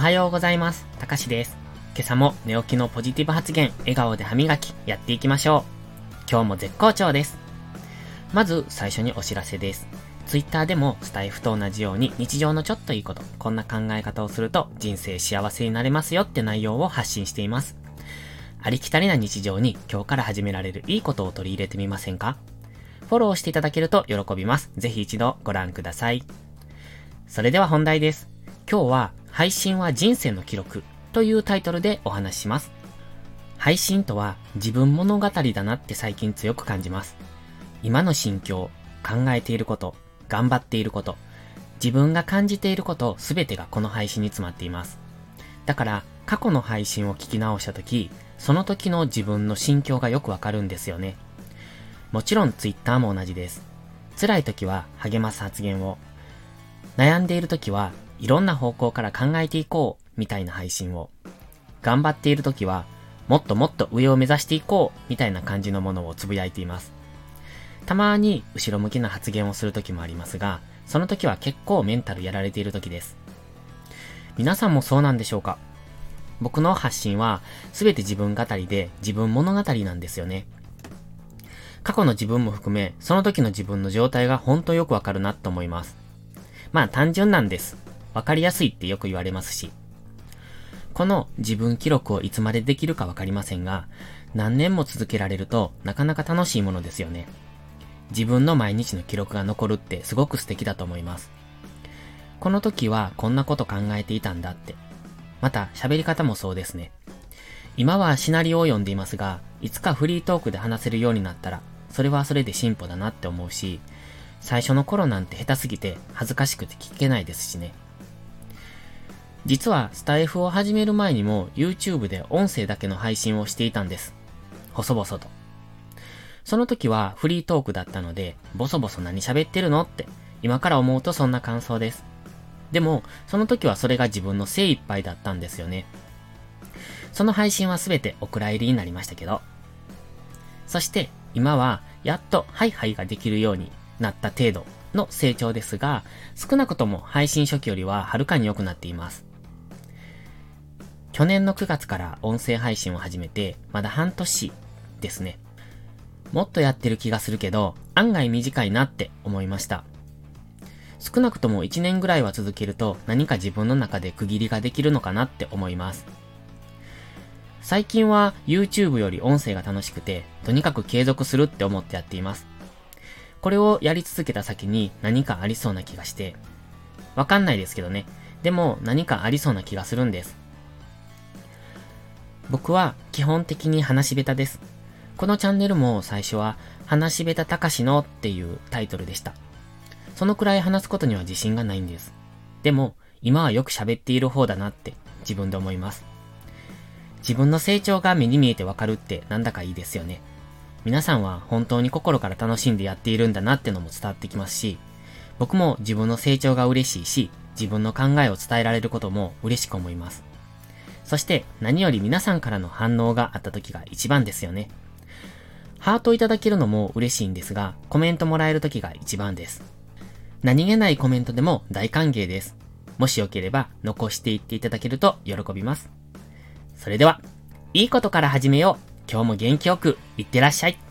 はようございます。たかしです。今朝も寝起きのポジティブ発言、笑顔で歯磨き、やっていきましょう。今日も絶好調です。まず最初にお知らせです。ツイッターでもスタイフと同じように日常のちょっといいこと、こんな考え方をすると人生幸せになれますよって内容を発信しています。ありきたりな日常に今日から始められるいいことを取り入れてみませんか？フォローしていただけると喜びます。ぜひ一度ご覧ください。それでは本題です。今日は配信は人生の記録というタイトルでお話しします。配信とは自分物語だなって最近強く感じます。今の心境、考えていること、頑張っていること、自分が感じていることすべてがこの配信に詰まっています。だから過去の配信を聞き直したとき、その時の自分の心境がよくわかるんですよね。もちろん Twitter も同じです。辛い時は励ます発言を、悩んでいる時はいろんな方向から考えていこうみたいな配信を、頑張っている時はもっともっと上を目指していこうみたいな感じのものをつぶやいています。たまに後ろ向きな発言をする時もありますが、その時は結構メンタルやられている時です。皆さんもそうなんでしょうか？僕の発信は全て自分語りで自分物語なんですよね。過去の自分も含め、その時の自分の状態が本当よくわかるなと思います。まあ単純なんです。わかりやすいってよく言われますし。この自分記録をいつまでできるかわかりませんが、何年も続けられるとなかなか楽しいものですよね。自分の毎日の記録が残るってすごく素敵だと思います。この時はこんなこと考えていたんだって。また喋り方もそうですね。今はシナリオを読んでいますが、いつかフリートークで話せるようになったら、それはそれで進歩だなって思うし、最初の頃なんて下手すぎて恥ずかしくて聞けないですしね。実はスタイフを始める前にも YouTube で音声だけの配信をしていたんです。細々と。その時はフリートークだったので、ボソボソ何喋ってるのって、今から思うとそんな感想です。でも、その時はそれが自分の精一杯だったんですよね。その配信はすべてお蔵入りになりましたけど。そして、今は、やっとハイハイができるようになった程度の成長ですが、少なくとも配信初期よりははるかに良くなっています。去年の9月から音声配信を始めて、まだ半年ですね。もっとやってる気がするけど、案外短いなって思いました。少なくとも1年ぐらいは続けると何か自分の中で区切りができるのかなって思います。最近は YouTube より音声が楽しくて、とにかく継続するって思ってやっています。これをやり続けた先に何かありそうな気がして、わかんないですけどね。でも何かありそうな気がするんです。僕は基本的に話し下手です。このチャンネルも最初は話し下手たかしのっていうタイトルでした。そのくらい話すことには自信がないんです。でも今はよく喋っている方だなって自分で思います。自分の成長が目に見えてわかるってなんだかいいですよね。皆さんは本当に心から楽しんでやっているんだなってのも伝わってきますし、僕も自分の成長が嬉しいし、自分の考えを伝えられることも嬉しく思います。そして何より皆さんからの反応があった時が一番ですよね。ハートいただけるのも嬉しいんですが、コメントもらえる時が一番です。何気ないコメントでも大歓迎です。もしよければ残していっていただけると喜びます。それでは、いいことから始めよう。今日も元気よく、いってらっしゃい。